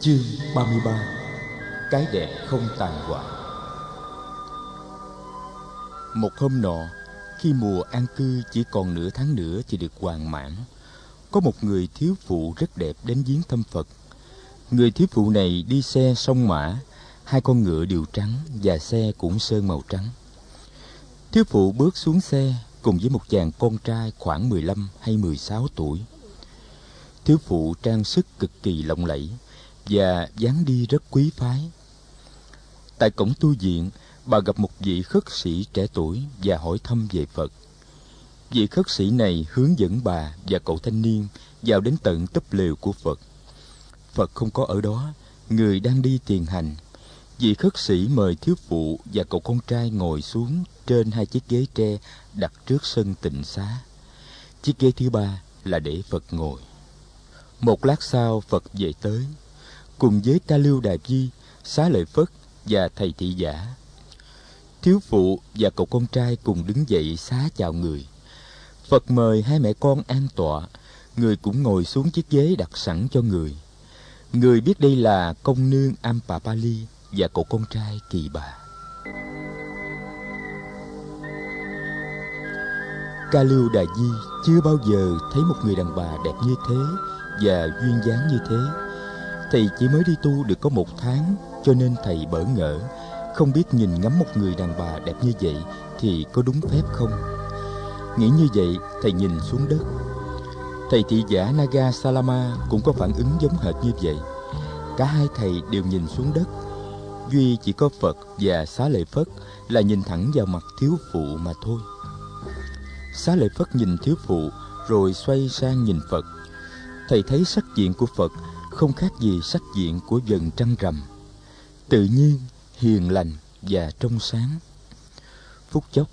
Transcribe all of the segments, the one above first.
Chương 33 Cái đẹp không tàn hoại Một hôm nọ, khi mùa an cư chỉ còn nửa tháng nữa thì được hoàn mãn, có một người thiếu phụ rất đẹp đến viếng thăm Phật. Người thiếu phụ này đi xe sông mã, hai con ngựa đều trắng và xe cũng sơn màu trắng. Thiếu phụ bước xuống xe cùng với một chàng con trai khoảng 15 hay 16 tuổi. Thiếu phụ trang sức cực kỳ lộng lẫy và dáng đi rất quý phái. Tại cổng tu viện, bà gặp một vị khất sĩ trẻ tuổi và hỏi thăm về Phật. Vị khất sĩ này hướng dẫn bà và cậu thanh niên vào đến tận tấp lều của Phật. Phật không có ở đó, người đang đi tiền hành. Vị khất sĩ mời thiếu phụ và cậu con trai ngồi xuống trên hai chiếc ghế tre đặt trước sân tịnh xá. Chiếc ghế thứ ba là để Phật ngồi. Một lát sau Phật về tới, cùng với ca lưu đà di, xá lợi Phất và thầy thị giả. Thiếu phụ và cậu con trai cùng đứng dậy xá chào người. Phật mời hai mẹ con an tọa, người cũng ngồi xuống chiếc ghế đặt sẵn cho người. Người biết đây là công nương Ampapali và cậu con trai Kỳ Bà. Ca Lưu Đà Di chưa bao giờ thấy một người đàn bà đẹp như thế và duyên dáng như thế. Thầy chỉ mới đi tu được có một tháng cho nên thầy bỡ ngỡ, không biết nhìn ngắm một người đàn bà đẹp như vậy thì có đúng phép không. Nghĩ như vậy, thầy nhìn xuống đất. Thầy thị giả Naga Salama cũng có phản ứng giống hệt như vậy. Cả hai thầy đều nhìn xuống đất. Duy chỉ có Phật và Xá Lợi Phất là nhìn thẳng vào mặt thiếu phụ mà thôi. Xá Lợi Phất nhìn thiếu phụ rồi xoay sang nhìn Phật. Thầy thấy sắc diện của Phật không khác gì sắc diện của dần trăng rằm. Tự nhiên, hiền lành và trong sáng. Phút chốc,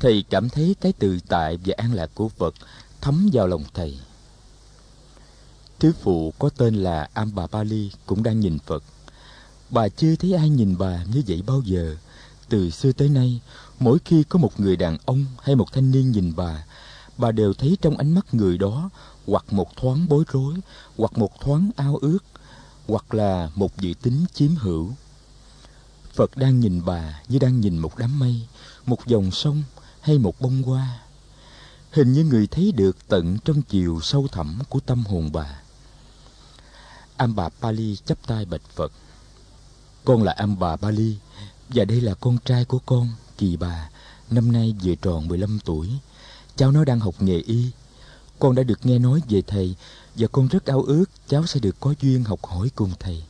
thầy cảm thấy cái tự tại và an lạc của Phật thấm vào lòng thầy. Thứ phụ có tên là Ambapali cũng đang nhìn Phật. Bà chưa thấy ai nhìn bà như vậy bao giờ. Từ xưa tới nay, mỗi khi có một người đàn ông hay một thanh niên nhìn bà, bà đều thấy trong ánh mắt người đó hoặc một thoáng bối rối, hoặc một thoáng ao ước, hoặc là một vị tính chiếm hữu. Phật đang nhìn bà như đang nhìn một đám mây, một dòng sông hay một bông hoa. Hình như người thấy được tận trong chiều sâu thẳm của tâm hồn bà. Am bà Pali chắp tay bạch Phật. Con là Am bà Pali, và đây là con trai của con, Kỳ bà, năm nay vừa tròn 15 tuổi. Cháu nó đang học nghề y. Con đã được nghe nói về thầy, và con rất ao ước cháu sẽ được có duyên học hỏi cùng thầy.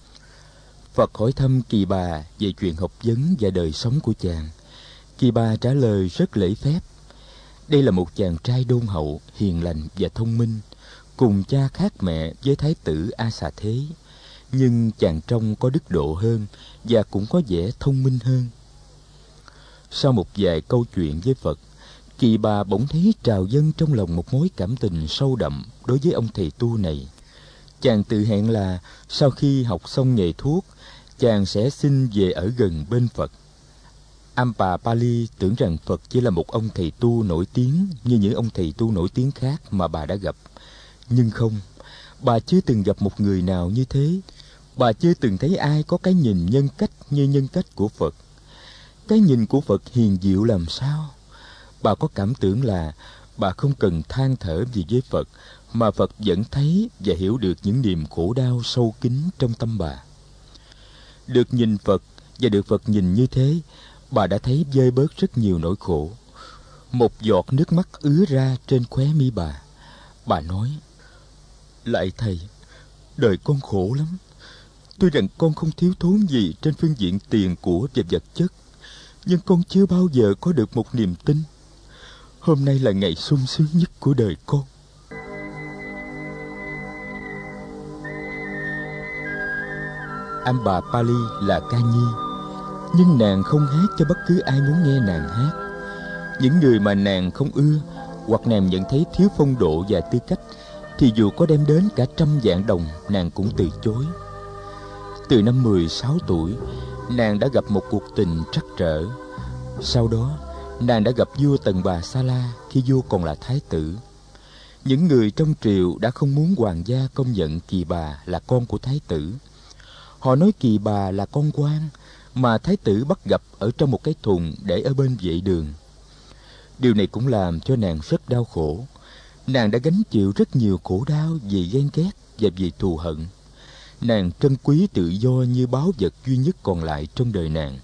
Phật hỏi thăm Kỳ bà về chuyện học vấn và đời sống của chàng. Kỳ bà trả lời rất lễ phép. Đây là một chàng trai đôn hậu, hiền lành và thông minh, cùng cha khác mẹ với thái tử A Xà Thế. Nhưng chàng trông có đức độ hơn và cũng có vẻ thông minh hơn. Sau một vài câu chuyện với Phật, Kỳ bà bỗng thấy trào dâng trong lòng một mối cảm tình sâu đậm đối với ông thầy tu này. Chàng tự hẹn là sau khi học xong nghề thuốc, chàng sẽ xin về ở gần bên Phật. Ampa Pali tưởng rằng Phật chỉ là một ông thầy tu nổi tiếng như những ông thầy tu nổi tiếng khác mà bà đã gặp. Nhưng không, bà chưa từng gặp một người nào như thế. Bà chưa từng thấy ai có cái nhìn nhân cách như nhân cách của Phật. Cái nhìn của Phật hiền diệu làm sao? Bà có cảm tưởng là bà không cần than thở gì với Phật, mà Phật vẫn thấy và hiểu được những niềm khổ đau sâu kín trong tâm bà. Được nhìn Phật và được Phật nhìn như thế, bà đã thấy vơi bớt rất nhiều nỗi khổ. Một giọt nước mắt ứa ra trên khóe mi bà. Bà nói, Lại thầy, đời con khổ lắm. Tuy rằng con không thiếu thốn gì trên phương diện tiền của và vật chất, nhưng con chưa bao giờ có được một niềm tin. Hôm nay là ngày sung sướng nhất của đời con. Anh bà Pali là ca nhi, nhưng nàng không hát cho bất cứ ai muốn nghe nàng hát. Những người mà nàng không ưa hoặc nàng nhận thấy thiếu phong độ và tư cách thì dù có đem đến cả trăm vạn đồng nàng cũng từ chối. Từ năm 16 tuổi, nàng đã gặp một cuộc tình trắc trở. Sau đó, nàng đã gặp vua Tần Bà Sa La khi vua còn là thái tử. Những người trong triều đã không muốn hoàng gia công nhận kỳ bà là con của thái tử, Họ nói kỳ bà là con quan mà thái tử bắt gặp ở trong một cái thùng để ở bên vệ đường. Điều này cũng làm cho nàng rất đau khổ. Nàng đã gánh chịu rất nhiều khổ đau vì ghen ghét và vì thù hận. Nàng trân quý tự do như báu vật duy nhất còn lại trong đời nàng.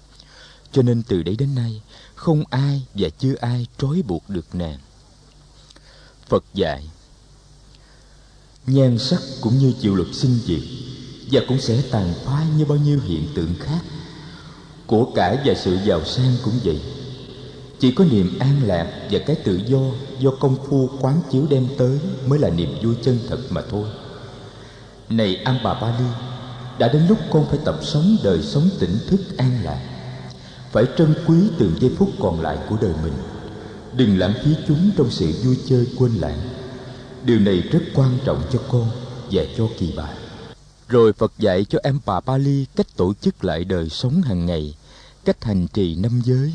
Cho nên từ đấy đến nay, không ai và chưa ai trói buộc được nàng. Phật dạy Nhan sắc cũng như chịu luật sinh diệt Và cũng sẽ tàn phai như bao nhiêu hiện tượng khác. Của cải và sự giàu sang cũng vậy. Chỉ có niềm an lạc và cái tự do Do công phu quán chiếu đem tới Mới là niềm vui chân thật mà thôi. Này An Bà Ba Ly Đã đến lúc con phải tập sống đời sống tỉnh thức an lạc. Phải trân quý từng giây phút còn lại của đời mình. Đừng lãng phí chúng trong sự vui chơi quên lãng. Điều này rất quan trọng cho con và cho kỳ bà Rồi Phật dạy cho em bà Pali cách tổ chức lại đời sống hàng ngày Cách hành trì năm giới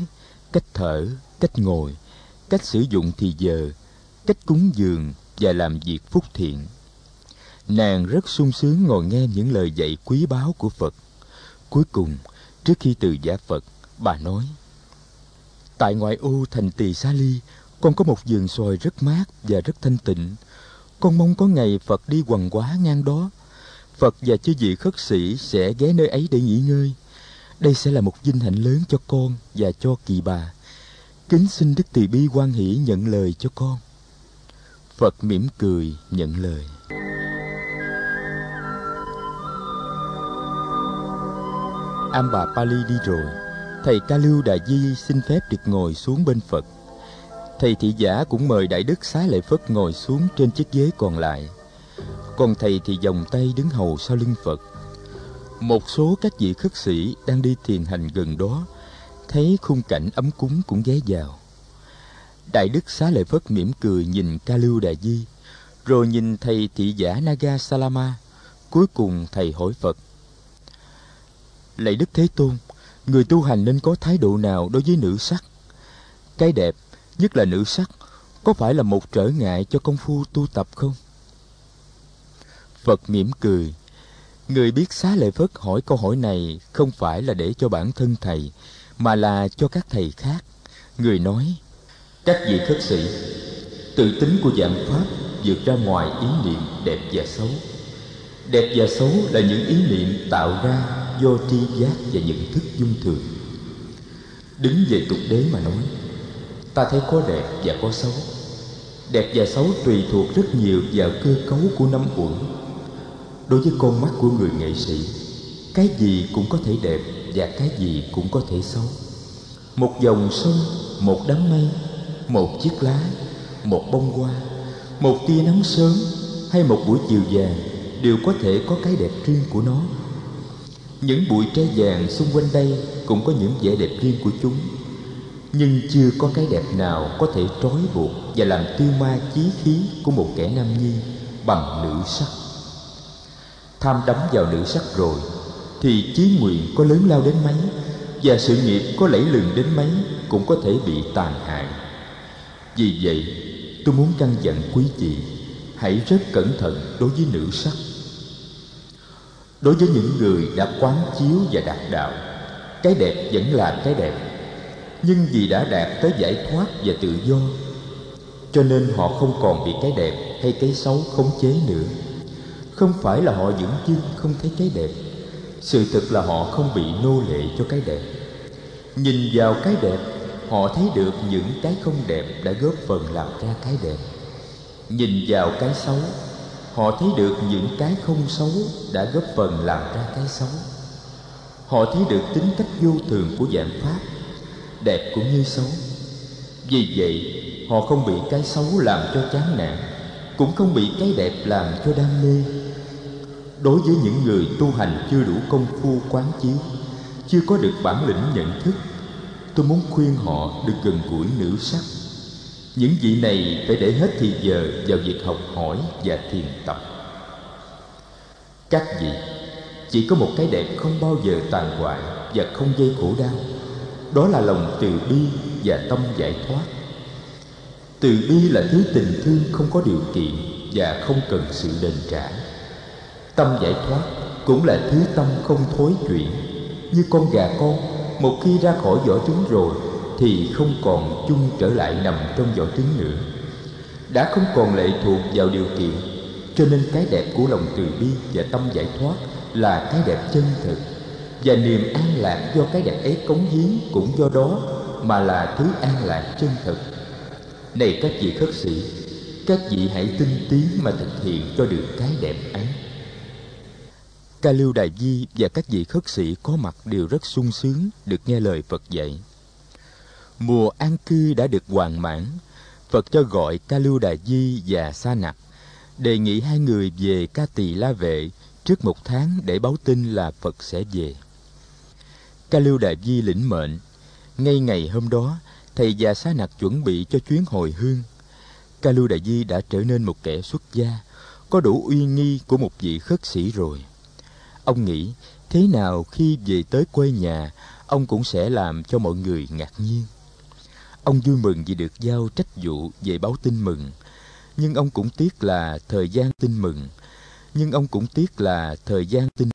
Cách thở, cách ngồi Cách sử dụng thì giờ Cách cúng dường và làm việc phúc thiện. Nàng rất sung sướng ngồi nghe những lời dạy quý báu của Phật. Cuối cùng, trước khi từ giả Phật, bà nói Tại ngoại ô thành Tỳ Xá Ly, con có một vườn xoài rất mát và rất thanh tịnh. Con mong có ngày Phật đi quần quá ngang đó. Phật và chư vị khất sĩ sẽ ghé nơi ấy để nghỉ ngơi. Đây sẽ là một vinh hạnh lớn cho con và cho kỳ bà. Kính xin Đức Tỳ Bi quan hỷ nhận lời cho con. Phật mỉm cười nhận lời. Am bà Pali đi rồi thầy ca lưu đà di xin phép được ngồi xuống bên phật. Thầy thị giả cũng mời đại đức xá lợi phất ngồi xuống trên chiếc ghế còn lại. Còn thầy thì vòng tay đứng hầu sau lưng phật. Một số các vị khất sĩ đang đi thiền hành gần đó, thấy khung cảnh ấm cúng cũng ghé vào. Đại đức xá lợi phất mỉm cười nhìn ca lưu đà di, rồi nhìn thầy thị giả naga salama, cuối cùng thầy hỏi phật. Lạy đức thế tôn người tu hành nên có thái độ nào đối với nữ sắc? Cái đẹp, nhất là nữ sắc, có phải là một trở ngại cho công phu tu tập không? Phật mỉm cười. Người biết xá lợi phất hỏi câu hỏi này không phải là để cho bản thân thầy, mà là cho các thầy khác. Người nói, các vị khất sĩ, tự tính của dạng pháp vượt ra ngoài ý niệm đẹp và xấu. Đẹp và xấu là những ý niệm tạo ra do tri giác và nhận thức dung thường. Đứng về tục đế mà nói, ta thấy có đẹp và có xấu. Đẹp và xấu tùy thuộc rất nhiều vào cơ cấu của năm uẩn. Đối với con mắt của người nghệ sĩ, cái gì cũng có thể đẹp và cái gì cũng có thể xấu. Một dòng sông, một đám mây, một chiếc lá, một bông hoa, một tia nắng sớm hay một buổi chiều vàng đều có thể có cái đẹp riêng của nó những bụi tre vàng xung quanh đây cũng có những vẻ đẹp riêng của chúng. Nhưng chưa có cái đẹp nào có thể trói buộc và làm tiêu ma chí khí của một kẻ nam nhi bằng nữ sắc. Tham đắm vào nữ sắc rồi, thì chí nguyện có lớn lao đến mấy và sự nghiệp có lẫy lừng đến mấy cũng có thể bị tàn hại. Vì vậy, tôi muốn căn dặn quý vị, hãy rất cẩn thận đối với nữ sắc đối với những người đã quán chiếu và đạt đạo, cái đẹp vẫn là cái đẹp. Nhưng vì đã đạt tới giải thoát và tự do, cho nên họ không còn bị cái đẹp hay cái xấu khống chế nữa. Không phải là họ dưỡng dưng không thấy cái đẹp, sự thực là họ không bị nô lệ cho cái đẹp. Nhìn vào cái đẹp, họ thấy được những cái không đẹp đã góp phần làm ra cái đẹp. Nhìn vào cái xấu họ thấy được những cái không xấu đã góp phần làm ra cái xấu. Họ thấy được tính cách vô thường của dạng pháp, đẹp cũng như xấu. Vì vậy, họ không bị cái xấu làm cho chán nản, cũng không bị cái đẹp làm cho đam mê. Đối với những người tu hành chưa đủ công phu quán chiếu, chưa có được bản lĩnh nhận thức, tôi muốn khuyên họ được gần gũi nữ sắc những vị này phải để hết thì giờ vào việc học hỏi và thiền tập. Các vị, chỉ có một cái đẹp không bao giờ tàn hoại và không gây khổ đau, đó là lòng từ bi và tâm giải thoát. Từ bi là thứ tình thương không có điều kiện và không cần sự đền trả. Tâm giải thoát cũng là thứ tâm không thối chuyển. Như con gà con, một khi ra khỏi vỏ trứng rồi thì không còn chung trở lại nằm trong vỏ trứng nữa. Đã không còn lệ thuộc vào điều kiện, cho nên cái đẹp của lòng từ bi và tâm giải thoát là cái đẹp chân thực. Và niềm an lạc do cái đẹp ấy cống hiến cũng do đó mà là thứ an lạc chân thực. Này các vị khất sĩ, các vị hãy tinh tiến mà thực hiện cho được cái đẹp ấy. Ca lưu đại di và các vị khất sĩ có mặt đều rất sung sướng được nghe lời phật dạy mùa an cư đã được hoàn mãn, phật cho gọi ca lưu đại di và sa nặc, đề nghị hai người về ca tỳ la vệ trước một tháng để báo tin là phật sẽ về. Ca lưu đại di lĩnh mệnh, ngay ngày hôm đó, thầy già sa nặc chuẩn bị cho chuyến hồi hương. Ca lưu đại di đã trở nên một kẻ xuất gia, có đủ uy nghi của một vị khất sĩ rồi. Ông nghĩ, thế nào khi về tới quê nhà, ông cũng sẽ làm cho mọi người ngạc nhiên ông vui mừng vì được giao trách vụ về báo tin mừng. Nhưng ông cũng tiếc là thời gian tin mừng. Nhưng ông cũng tiếc là thời gian tin